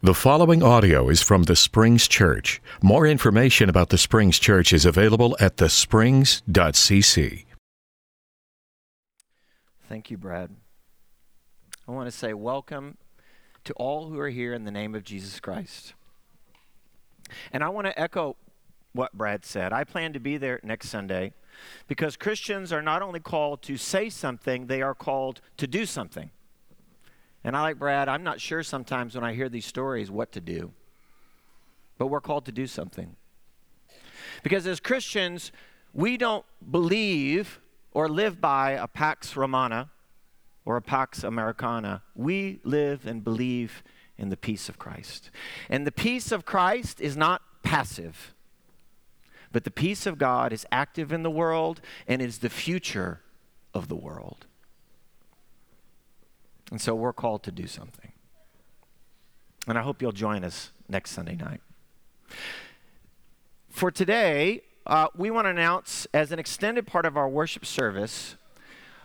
The following audio is from the Springs Church. More information about the Springs Church is available at thesprings.cc. Thank you, Brad. I want to say welcome to all who are here in the name of Jesus Christ. And I want to echo what Brad said. I plan to be there next Sunday because Christians are not only called to say something, they are called to do something. And I like Brad, I'm not sure sometimes when I hear these stories what to do. But we're called to do something. Because as Christians, we don't believe or live by a Pax Romana or a Pax Americana. We live and believe in the peace of Christ. And the peace of Christ is not passive, but the peace of God is active in the world and is the future of the world. And so we're called to do something. And I hope you'll join us next Sunday night. For today, uh, we want to announce as an extended part of our worship service,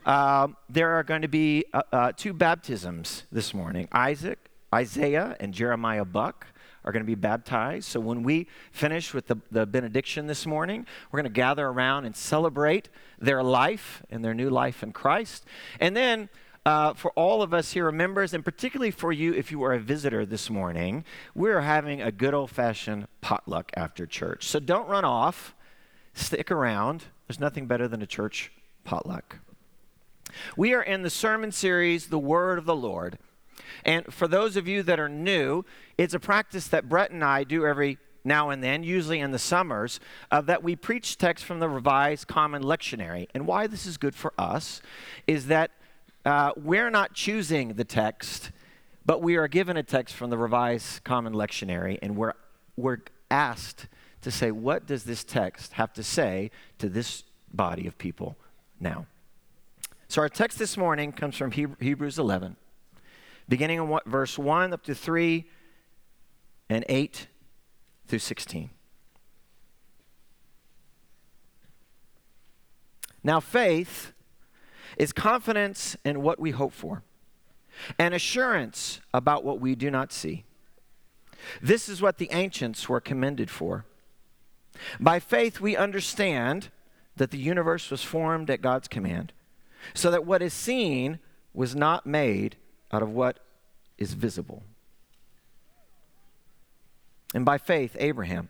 uh, there are going to be uh, uh, two baptisms this morning Isaac, Isaiah, and Jeremiah Buck are going to be baptized. So when we finish with the, the benediction this morning, we're going to gather around and celebrate their life and their new life in Christ. And then uh, for all of us here, members, and particularly for you if you are a visitor this morning, we're having a good old fashioned potluck after church. So don't run off, stick around. There's nothing better than a church potluck. We are in the sermon series, The Word of the Lord. And for those of you that are new, it's a practice that Brett and I do every now and then, usually in the summers, uh, that we preach text from the Revised Common Lectionary. And why this is good for us is that uh, we're not choosing the text, but we are given a text from the Revised Common Lectionary, and we're, we're asked to say, what does this text have to say to this body of people now? So our text this morning comes from Hebrews 11, beginning in verse 1 up to 3 and 8 through 16. Now, faith is confidence in what we hope for and assurance about what we do not see. This is what the ancients were commended for. By faith, we understand that the universe was formed at God's command, so that what is seen was not made out of what is visible. And by faith, Abraham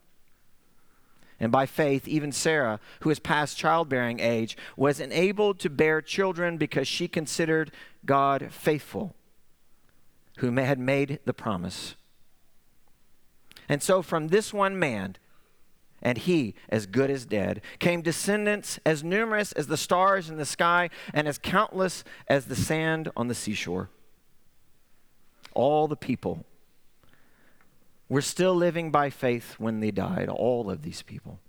And by faith, even Sarah, who is past childbearing age, was enabled to bear children because she considered God faithful, who had made the promise. And so, from this one man, and he as good as dead, came descendants as numerous as the stars in the sky and as countless as the sand on the seashore. All the people were still living by faith when they died, all of these people.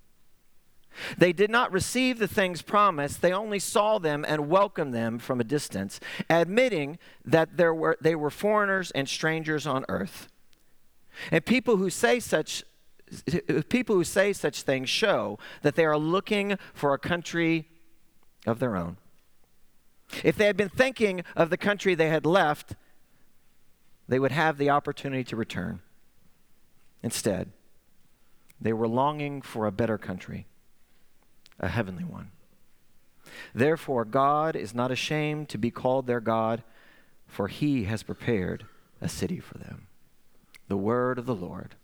They did not receive the things promised, they only saw them and welcomed them from a distance, admitting that there were, they were foreigners and strangers on earth. And people who say such people who say such things show that they are looking for a country of their own. If they had been thinking of the country they had left, they would have the opportunity to return. Instead, they were longing for a better country, a heavenly one. Therefore, God is not ashamed to be called their God, for he has prepared a city for them. The word of the Lord.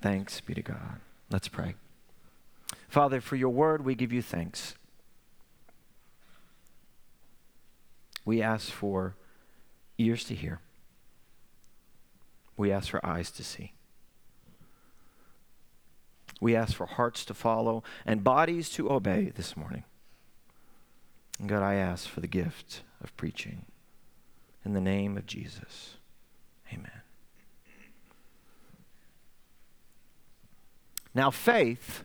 Thanks be to God. Let's pray. Father, for your word, we give you thanks. We ask for ears to hear, we ask for eyes to see. We ask for hearts to follow and bodies to obey this morning. And God, I ask for the gift of preaching. In the name of Jesus, amen. Now, faith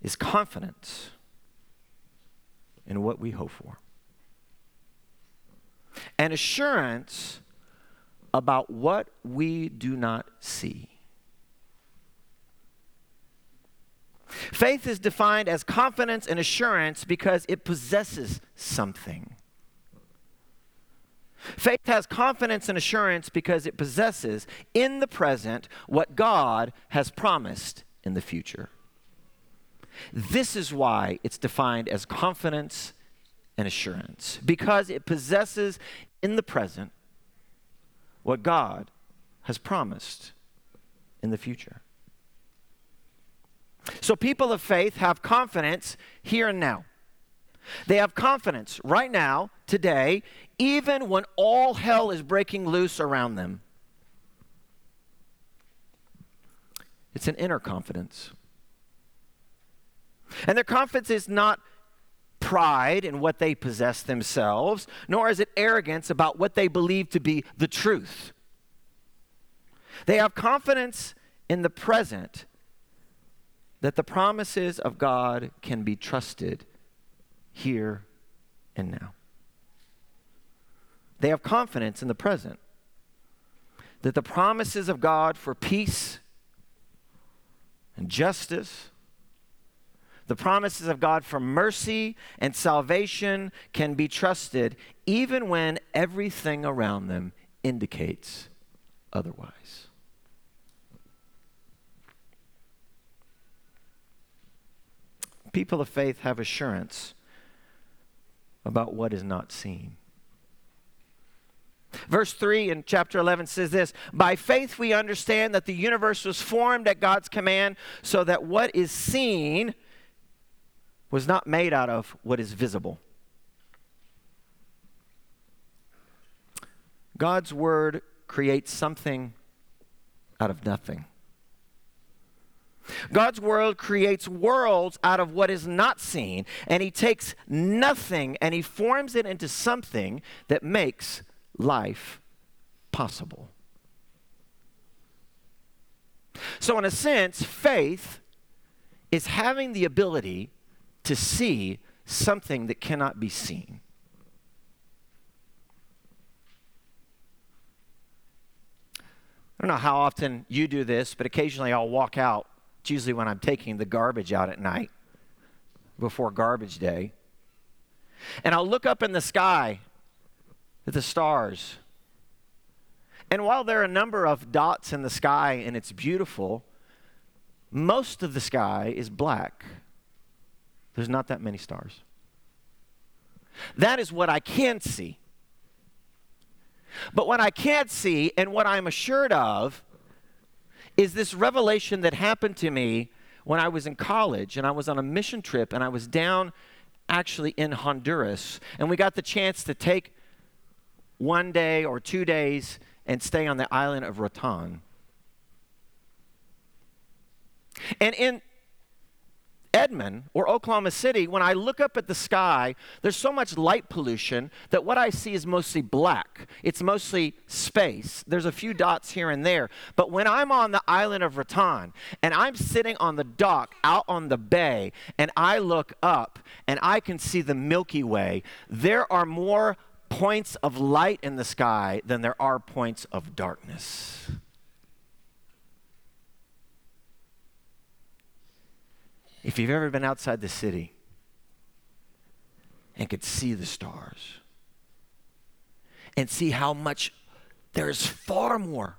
is confidence in what we hope for, and assurance about what we do not see. Faith is defined as confidence and assurance because it possesses something. Faith has confidence and assurance because it possesses in the present what God has promised in the future. This is why it's defined as confidence and assurance, because it possesses in the present what God has promised in the future. So, people of faith have confidence here and now. They have confidence right now, today, even when all hell is breaking loose around them. It's an inner confidence. And their confidence is not pride in what they possess themselves, nor is it arrogance about what they believe to be the truth. They have confidence in the present that the promises of God can be trusted here and now. They have confidence in the present that the promises of God for peace and justice, the promises of God for mercy and salvation can be trusted even when everything around them indicates otherwise. People of faith have assurance about what is not seen. Verse 3 in chapter 11 says this By faith we understand that the universe was formed at God's command, so that what is seen was not made out of what is visible. God's word creates something out of nothing. God's world creates worlds out of what is not seen, and He takes nothing and He forms it into something that makes life possible. So, in a sense, faith is having the ability to see something that cannot be seen. I don't know how often you do this, but occasionally I'll walk out it's usually when I'm taking the garbage out at night before garbage day. And I'll look up in the sky at the stars. And while there are a number of dots in the sky and it's beautiful, most of the sky is black. There's not that many stars. That is what I can see. But what I can't see and what I'm assured of is this revelation that happened to me when I was in college and I was on a mission trip and I was down actually in Honduras. And we got the chance to take one day or two days and stay on the island of Roatan. And in Edmond or Oklahoma City, when I look up at the sky, there's so much light pollution that what I see is mostly black. It's mostly space. There's a few dots here and there. But when I'm on the island of Roatan and I'm sitting on the dock out on the bay and I look up and I can see the Milky Way, there are more points of light in the sky than there are points of darkness. If you've ever been outside the city and could see the stars and see how much there's far more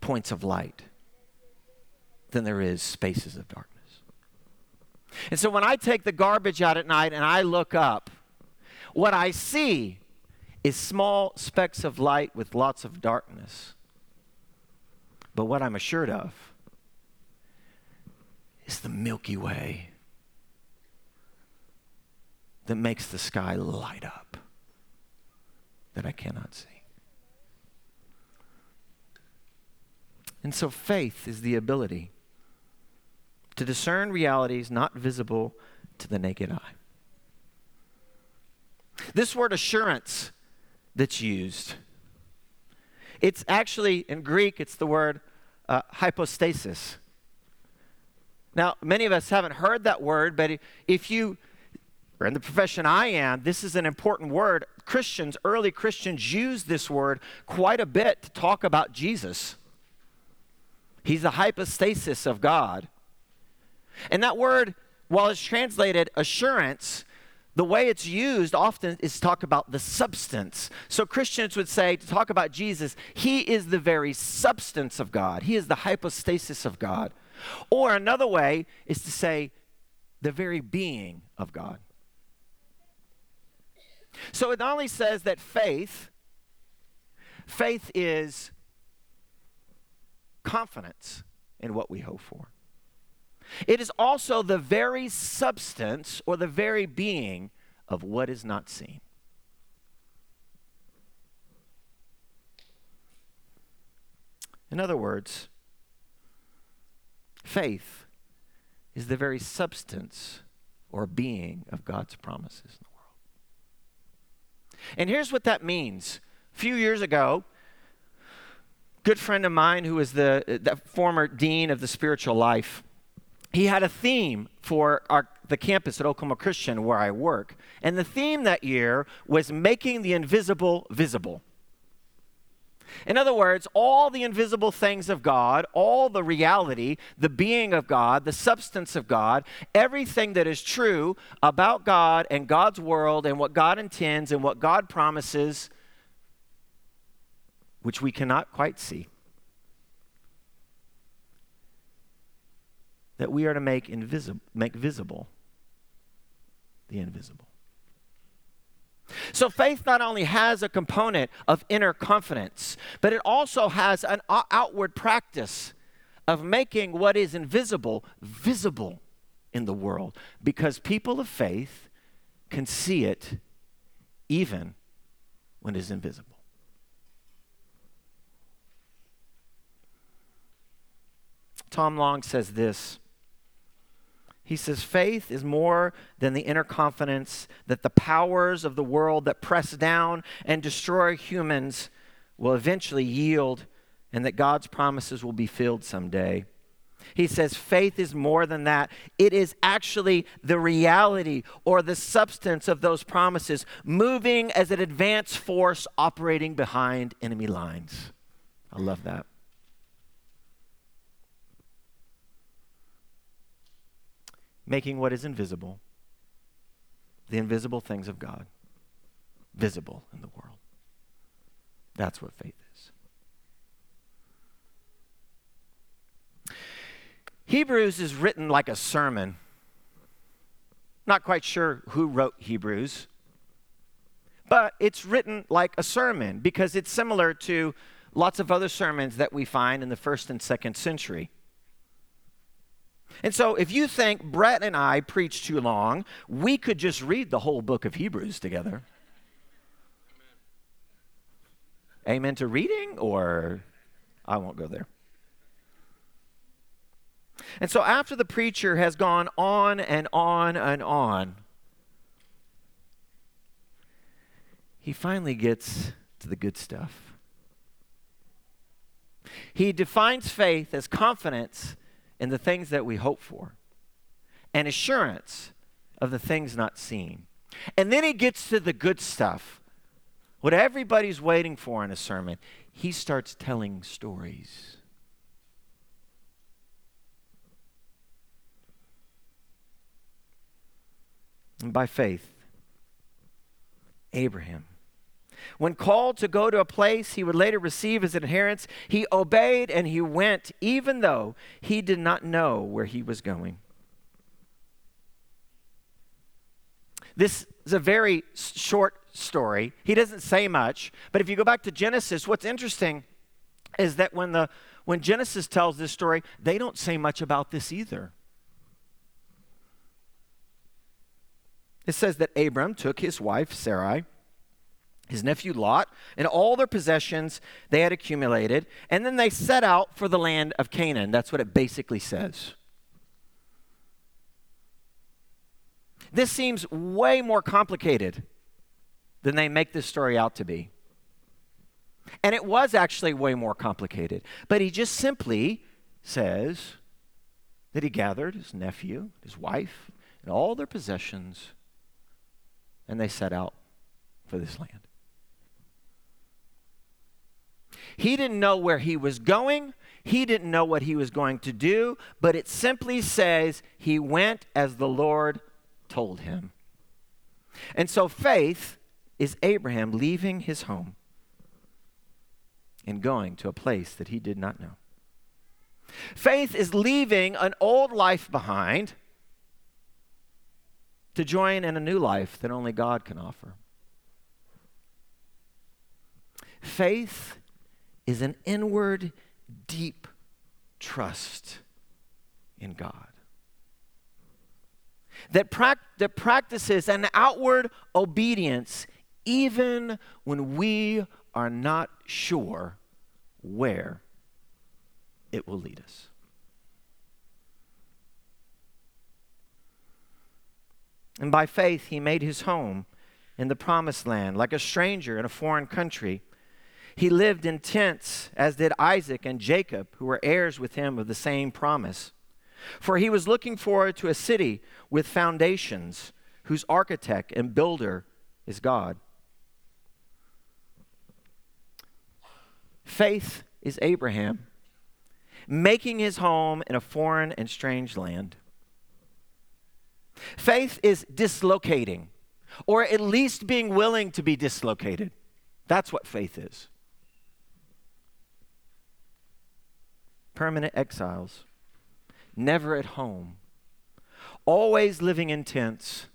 points of light than there is spaces of darkness. And so when I take the garbage out at night and I look up, what I see is small specks of light with lots of darkness. But what I'm assured of is the Milky Way that makes the sky light up that I cannot see. And so faith is the ability to discern realities not visible to the naked eye. This word assurance that's used, it's actually in Greek, it's the word uh, hypostasis. Now, many of us haven't heard that word, but if you are in the profession I am, this is an important word. Christians, early Christians, use this word quite a bit to talk about Jesus. He's the hypostasis of God. And that word, while it's translated assurance, the way it's used often is to talk about the substance. So Christians would say to talk about Jesus, he is the very substance of God. He is the hypostasis of God. Or another way is to say the very being of God. So it not only says that faith, faith is confidence in what we hope for. It is also the very substance or the very being of what is not seen. In other words, faith is the very substance or being of God's promises in the world. And here's what that means. A few years ago, good friend of mine who was the, the former dean of the spiritual life he had a theme for our, the campus at Oklahoma Christian where I work. And the theme that year was making the invisible visible. In other words, all the invisible things of God, all the reality, the being of God, the substance of God, everything that is true about God and God's world and what God intends and what God promises, which we cannot quite see. that we are to make invisible make visible the invisible. So faith not only has a component of inner confidence, but it also has an outward practice of making what is invisible visible in the world because people of faith can see it even when it is invisible. Tom Long says this he says, faith is more than the inner confidence that the powers of the world that press down and destroy humans will eventually yield and that God's promises will be filled someday. He says faith is more than that. It is actually the reality or the substance of those promises, moving as an advance force operating behind enemy lines. I love that. Making what is invisible, the invisible things of God, visible in the world. That's what faith is. Hebrews is written like a sermon. Not quite sure who wrote Hebrews, but it's written like a sermon because it's similar to lots of other sermons that we find in the first and second century. And so, if you think Brett and I preach too long, we could just read the whole book of Hebrews together. Amen, Amen to reading, or I won't go there. And so, after the preacher has gone on and on and on, he finally gets to the good stuff. He defines faith as confidence in the things that we hope for and assurance of the things not seen. And then he gets to the good stuff, what everybody's waiting for in a sermon. He starts telling stories. And by faith, Abraham when called to go to a place he would later receive as an inheritance, he obeyed and he went, even though he did not know where he was going. This is a very short story. He doesn't say much, but if you go back to Genesis, what's interesting is that when the when Genesis tells this story, they don't say much about this either. It says that Abram took his wife Sarai his nephew Lot, and all their possessions they had accumulated, and then they set out for the land of Canaan. That's what it basically says. This seems way more complicated than they make this story out to be. And it was actually way more complicated. But he just simply says, that he gathered his nephew, his wife, and all their possessions, and they set out for this land. He didn't know where he was going. He didn't know what he was going to do, but it simply says he went as the Lord told him. And so faith is Abraham leaving his home and going to a place that he did not know. Faith is leaving an old life behind to join in a new life that only God can offer. Faith is an inward, deep trust in God that, pra- that practices an outward obedience even when we are not sure where it will lead us. And by faith, he made his home in the promised land, like a stranger in a foreign country. He lived in tents, as did Isaac and Jacob, who were heirs with him of the same promise. For he was looking forward to a city with foundations, whose architect and builder is God. Faith is Abraham, making his home in a foreign and strange land. Faith is dislocating, or at least being willing to be dislocated. That's what faith is. Permanent exiles never at home, always living in tents.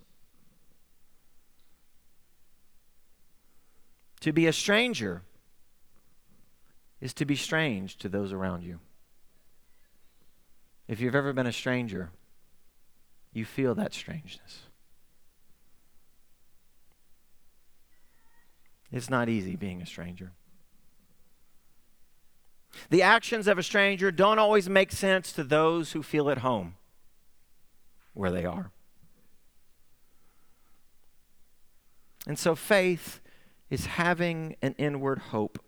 To be a stranger is to be strange to those around you. If you've ever been a stranger, you feel that strangeness. It's not easy being a stranger. The actions of a stranger don't always make sense to those who feel at home where they are. And so faith is having an inward hope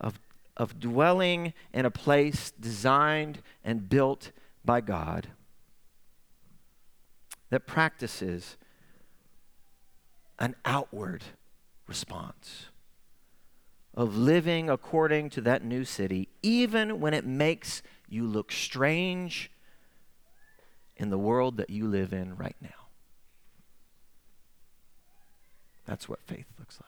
of, of dwelling in a place designed and built by God that practices an outward response of living according to that new city, even when it makes you look strange in the world that you live in right now. That's what faith looks like.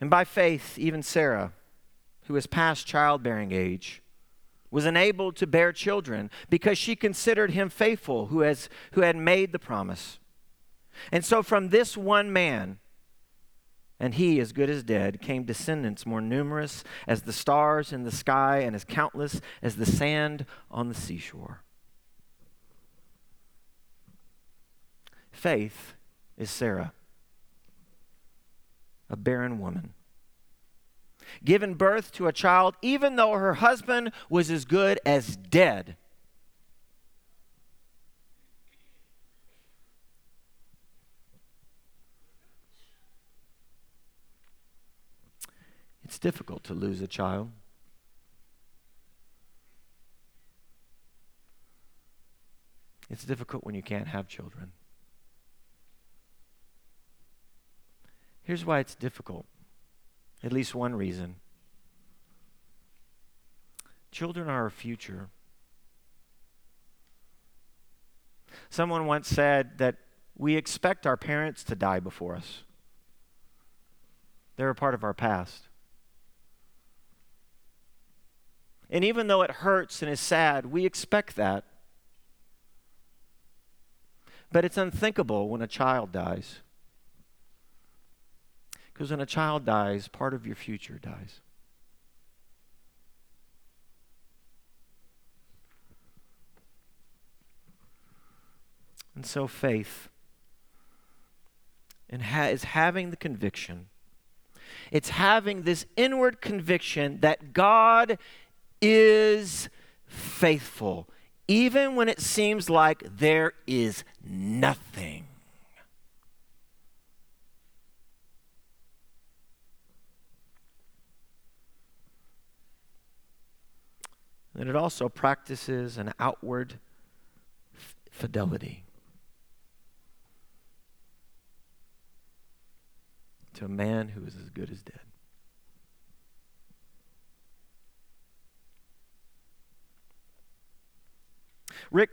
And by faith, even Sarah, who is past childbearing age, was enabled to bear children because she considered him faithful who, has, who had made the promise. And so from this one man, and he, as good as dead, came descendants more numerous as the stars in the sky and as countless as the sand on the seashore. Faith is Sarah, a barren woman, given birth to a child even though her husband was as good as dead. It's difficult to lose a child. It's difficult when you can't have children. Here's why it's difficult. At least one reason. Children are our future. Someone once said that we expect our parents to die before us, they're a part of our past. And even though it hurts and is sad, we expect that. But it's unthinkable when a child dies. Because when a child dies, part of your future dies. And so faith and is having the conviction. It's having this inward conviction that God is faithful, even when it seems like there is nothing. and it also practices an outward f- fidelity to a man who is as good as dead. Rick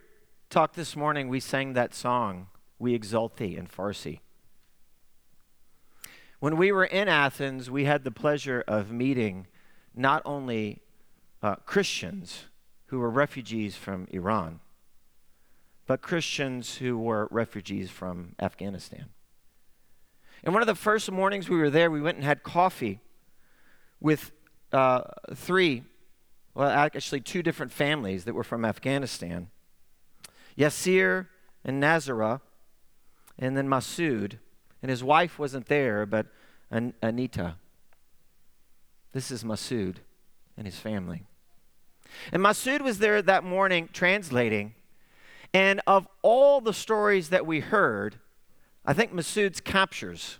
talked this morning, we sang that song, We Exalt Thee in Farsi. When we were in Athens, we had the pleasure of meeting not only uh, Christians who were refugees from Iran, but Christians who were refugees from Afghanistan. And one of the first mornings we were there, we went and had coffee with uh, three, well, actually two different families that were from Afghanistan Yasir and Nazara, and then Masood. And his wife wasn't there, but An- Anita. This is Masood and his family. And Masood was there that morning translating. And of all the stories that we heard, I think Masood's captures,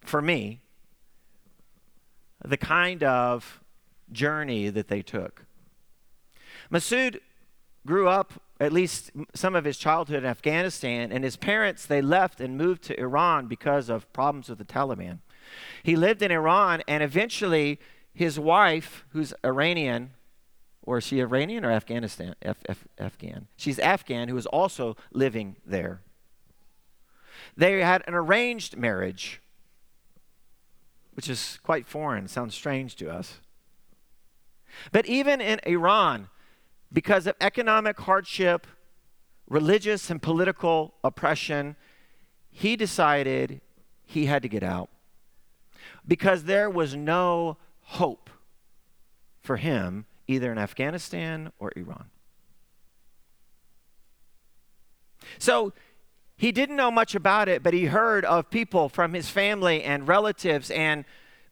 for me, the kind of journey that they took. Masood grew up, at least some of his childhood in Afghanistan, and his parents, they left and moved to Iran because of problems with the Taliban. He lived in Iran, and eventually his wife, who's Iranian, or is she Iranian or Afghanistan? Af- Af- Afghan. She's Afghan, who is also living there. They had an arranged marriage, which is quite foreign, sounds strange to us. But even in Iran, because of economic hardship, religious and political oppression, he decided he had to get out because there was no hope for him either in Afghanistan or Iran. So he didn't know much about it, but he heard of people from his family and relatives and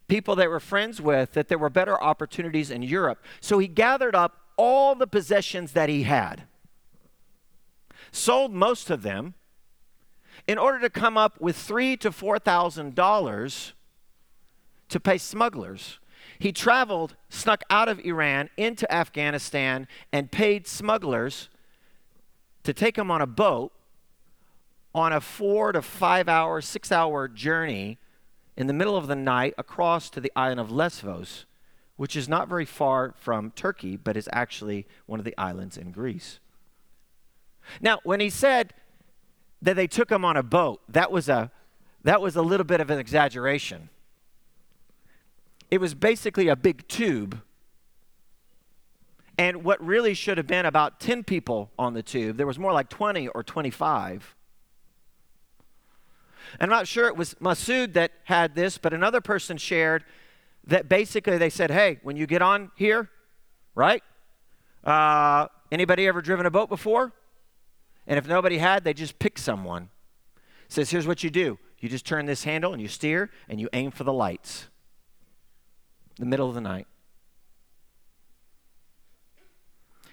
people that were friends with that there were better opportunities in Europe. So he gathered up all the possessions that he had, sold most of them in order to come up with three to four thousand dollars to pay smugglers. He traveled, snuck out of Iran into Afghanistan, and paid smugglers to take him on a boat on a four to five hour, six hour journey in the middle of the night across to the island of Lesvos, which is not very far from Turkey, but is actually one of the islands in Greece. Now, when he said that they took him on a boat, that was a, that was a little bit of an exaggeration. It was basically a big tube. And what really should have been about 10 people on the tube, there was more like 20 or 25. And I'm not sure it was Masood that had this, but another person shared that basically they said, hey, when you get on here, right? Uh, anybody ever driven a boat before? And if nobody had, they just pick someone. says, here's what you do. You just turn this handle and you steer and you aim for the lights. The middle of the night.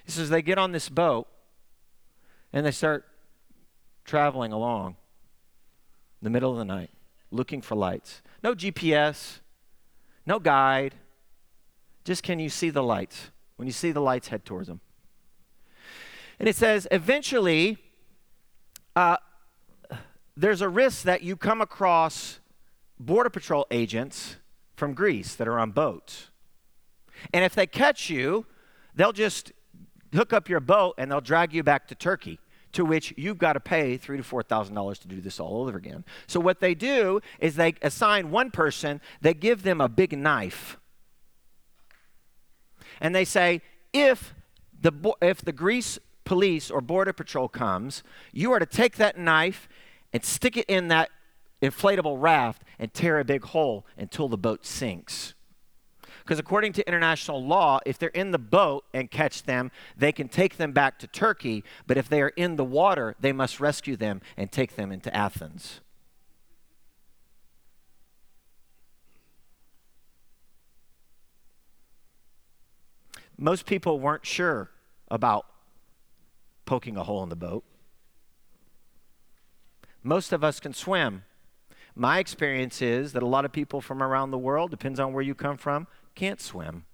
He says they get on this boat and they start traveling along the middle of the night looking for lights. No GPS, no guide. Just can you see the lights? When you see the lights, head towards them. And it says, eventually, uh, there's a risk that you come across Border Patrol agents from Greece that are on boats. And if they catch you, they'll just hook up your boat and they'll drag you back to Turkey to which you've got to pay three to four thousand dollars to do this all over again. So what they do is they assign one person, they give them a big knife, and they say, if the if the Greece police or border patrol comes, you are to take that knife and stick it in that inflatable raft and tear a big hole until the boat sinks. Because according to international law, if they're in the boat and catch them, they can take them back to Turkey. But if they are in the water, they must rescue them and take them into Athens. Most people weren't sure about poking a hole in the boat. Most of us can swim. My experience is that a lot of people from around the world, depends on where you come from, can't swim.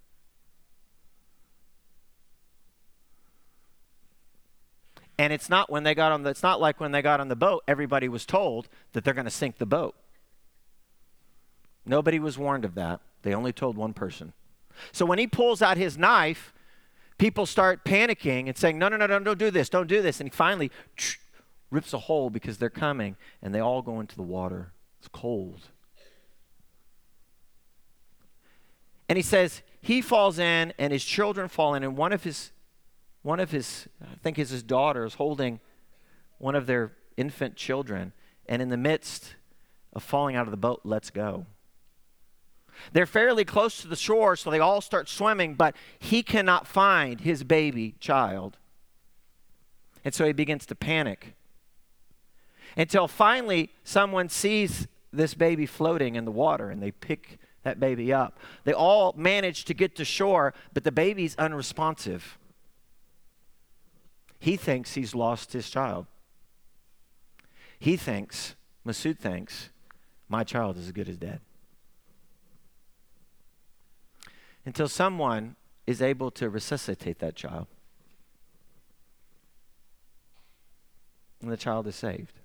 And it's not when they got on the, it's not like when they got on the boat, everybody was told that they're going to sink the boat. Nobody was warned of that. They only told one person. So when he pulls out his knife, people start panicking and saying, no, no, no, no, don't do this, don't do this. And he finally rips a hole because they're coming and they all go into the water. It's cold. And he says, He falls in, and his children fall in, and one of his one of his, I think is his daughters, holding one of their infant children, and in the midst of falling out of the boat, lets go. They're fairly close to the shore, so they all start swimming, but he cannot find his baby child. And so he begins to panic. Until finally, someone sees this baby floating in the water and they pick that baby up. They all manage to get to shore, but the baby's unresponsive. He thinks he's lost his child. He thinks, Masood thinks, my child is as good as dead. Until someone is able to resuscitate that child. And the child is saved.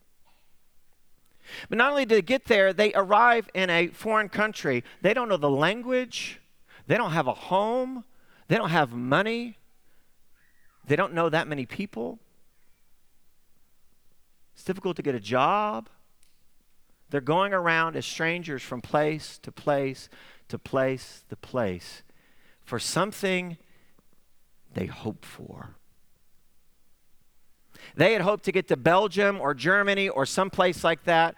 But not only did they get there, they arrive in a foreign country. They don't know the language, they don't have a home, they don't have money, they don't know that many people. It's difficult to get a job. They're going around as strangers from place to place to place to place for something they hope for. They had hoped to get to Belgium or Germany or someplace like that,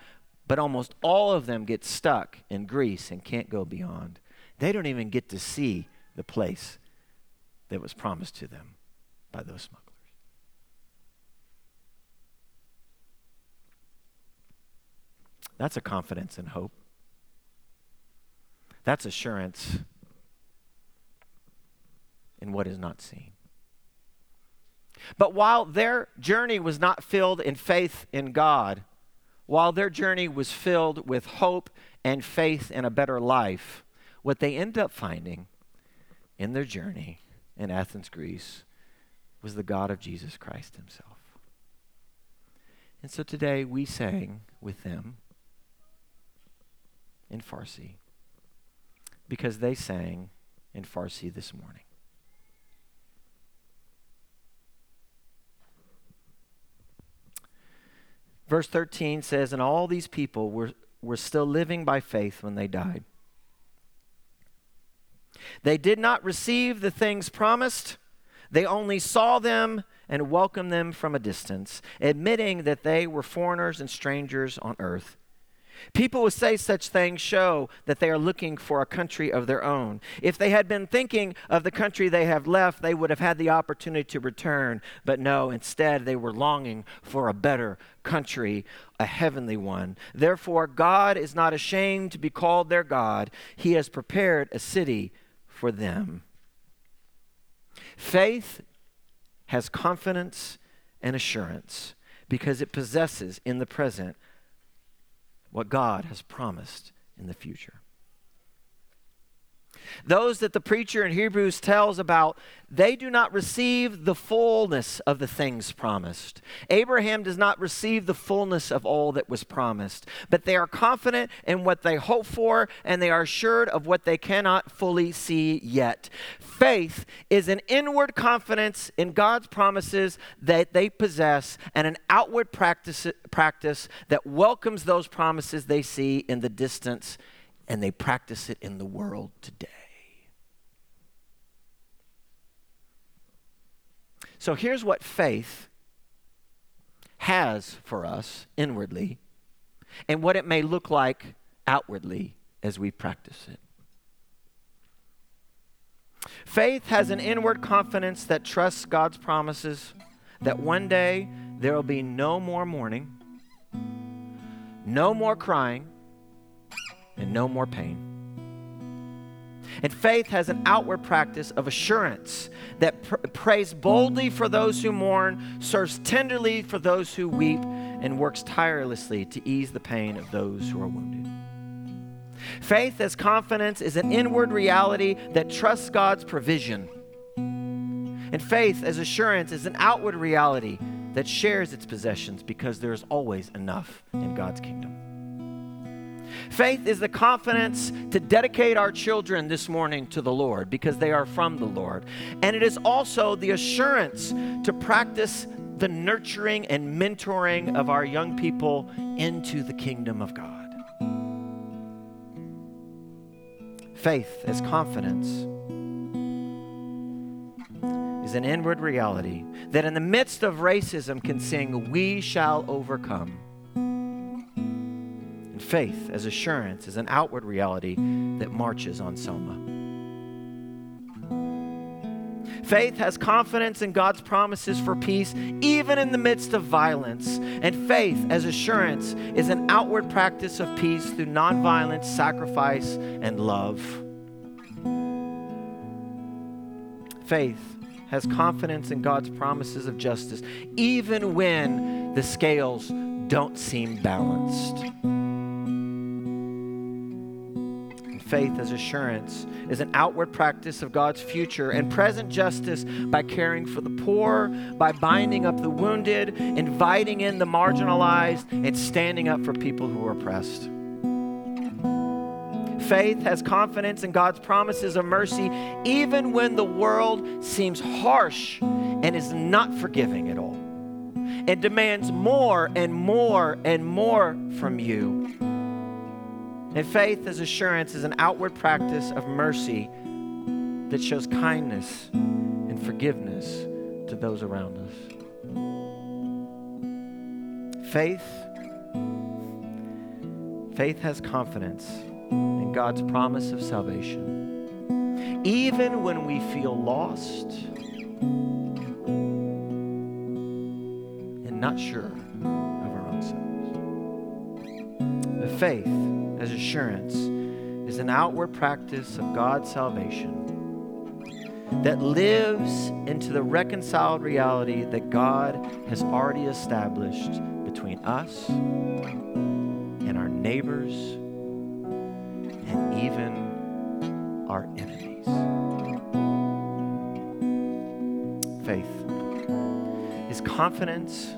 but almost all of them get stuck in Greece and can't go beyond. They don't even get to see the place that was promised to them by those smugglers. That's a confidence and hope. That's assurance in what is not seen. But while their journey was not filled in faith in God, while their journey was filled with hope and faith in a better life, what they end up finding in their journey in Athens, Greece, was the God of Jesus Christ himself. And so today we sang with them in Farsi because they sang in Farsi this morning. Verse 13 says, And all these people were, were still living by faith when they died. They did not receive the things promised, they only saw them and welcomed them from a distance, admitting that they were foreigners and strangers on earth. People who say such things show that they are looking for a country of their own. If they had been thinking of the country they have left, they would have had the opportunity to return. But no, instead, they were longing for a better country, a heavenly one. Therefore, God is not ashamed to be called their God, He has prepared a city for them. Faith has confidence and assurance because it possesses in the present what God has promised in the future. Those that the preacher in Hebrews tells about, they do not receive the fullness of the things promised. Abraham does not receive the fullness of all that was promised, but they are confident in what they hope for and they are assured of what they cannot fully see yet. Faith is an inward confidence in God's promises that they possess and an outward practice, practice that welcomes those promises they see in the distance and they practice it in the world today. So here's what faith has for us inwardly and what it may look like outwardly as we practice it. Faith has an inward confidence that trusts God's promises that one day there will be no more mourning, no more crying, and no more pain. And faith has an outward practice of assurance that pr- prays boldly for those who mourn, serves tenderly for those who weep, and works tirelessly to ease the pain of those who are wounded. Faith as confidence is an inward reality that trusts God's provision. And faith as assurance is an outward reality that shares its possessions because there's always enough in God's kingdom. Faith is the confidence to dedicate our children this morning to the Lord because they are from the Lord. And it is also the assurance to practice the nurturing and mentoring of our young people into the kingdom of God. Faith as confidence is an inward reality that in the midst of racism can sing, We shall overcome. Faith as assurance is an outward reality that marches on Selma. Faith has confidence in God's promises for peace, even in the midst of violence. And faith, as assurance, is an outward practice of peace through nonviolence, sacrifice, and love. Faith has confidence in God's promises of justice, even when the scales don't seem balanced. Faith as assurance is an outward practice of God's future and present justice by caring for the poor, by binding up the wounded, inviting in the marginalized, and standing up for people who are oppressed. Faith has confidence in God's promises of mercy even when the world seems harsh and is not forgiving at all. It demands more and more and more from you. And faith as assurance is an outward practice of mercy that shows kindness and forgiveness to those around us. Faith faith has confidence in God's promise of salvation. Even when we feel lost and not sure of our own selves. The faith as assurance is an outward practice of God's salvation that lives into the reconciled reality that God has already established between us and our neighbors and even our enemies. Faith is confidence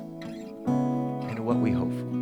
in what we hope for